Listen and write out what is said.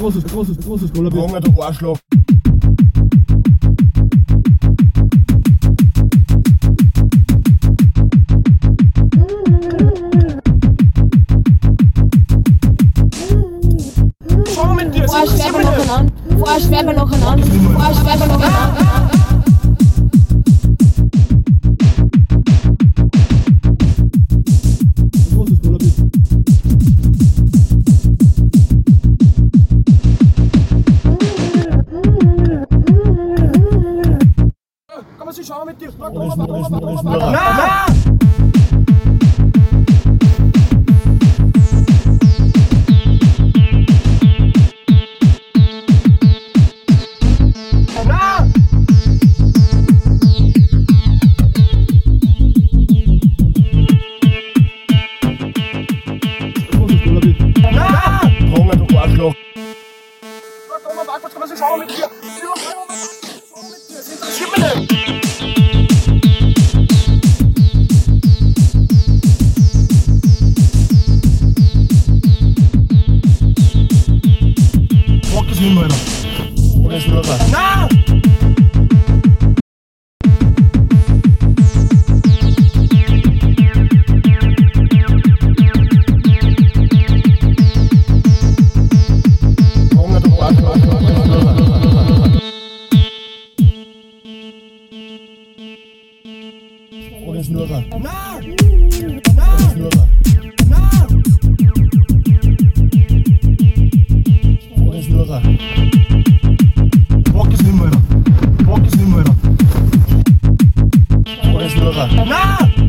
großes, großes, großes Rollerbier. Junge, du Arschloch. Vorher schwer noch an, vorher schwer noch an, vorher schwer noch an. Schauen Lover. Não! Não! Lover. Não! Wo ist Lover? Bock ist nimmer. Bock ist nimmer. Wo ist Lover? Não!